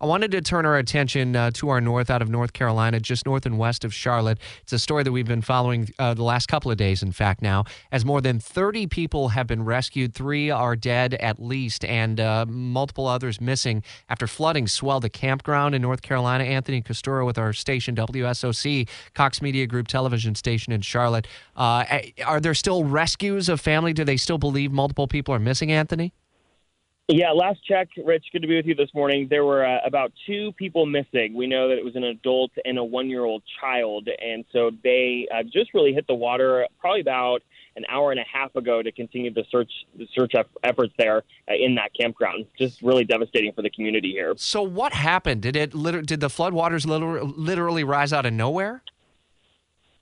I wanted to turn our attention uh, to our north, out of North Carolina, just north and west of Charlotte. It's a story that we've been following uh, the last couple of days, in fact, now, as more than 30 people have been rescued. Three are dead at least, and uh, multiple others missing after flooding swelled a campground in North Carolina. Anthony Costura with our station, WSOC, Cox Media Group television station in Charlotte. Uh, are there still rescues of family? Do they still believe multiple people are missing, Anthony? Yeah, last check, Rich, good to be with you this morning. There were uh, about two people missing. We know that it was an adult and a one year old child. And so they uh, just really hit the water probably about an hour and a half ago to continue the search the search efforts there uh, in that campground. Just really devastating for the community here. So what happened? Did it did the floodwaters literally rise out of nowhere?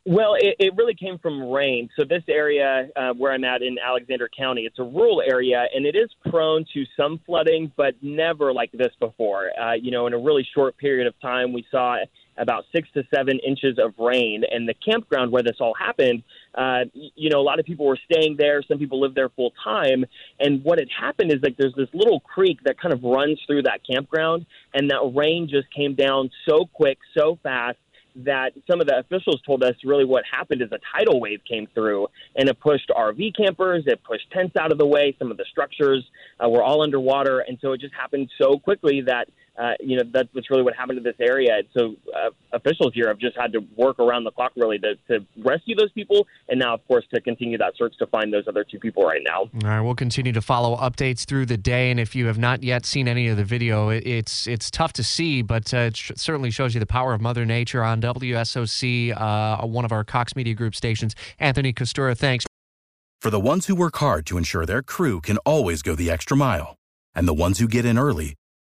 Well, it, it really came from rain. So this area uh, where I'm at in Alexander County, it's a rural area, and it is prone to some flooding, but never like this before. Uh, you know, in a really short period of time, we saw about six to seven inches of rain. And the campground where this all happened, uh, you know, a lot of people were staying there. Some people lived there full time. And what had happened is like there's this little creek that kind of runs through that campground, and that rain just came down so quick, so fast that some of the officials told us really what happened is a tidal wave came through and it pushed RV campers, it pushed tents out of the way. Some of the structures uh, were all underwater, and so it just happened so quickly that uh, you know, that, that's really what happened to this area. So uh, officials here have just had to work around the clock really to, to rescue those people, and now, of course, to continue that search to find those other two people right now. All right, we'll continue to follow updates through the day, and if you have not yet seen any of the video, it's it's tough to see, but uh, it certainly shows you the power of Mother Nature on WSOC, uh, one of our Cox Media Group stations. Anthony Costura, thanks. For the ones who work hard to ensure their crew can always go the extra mile, and the ones who get in early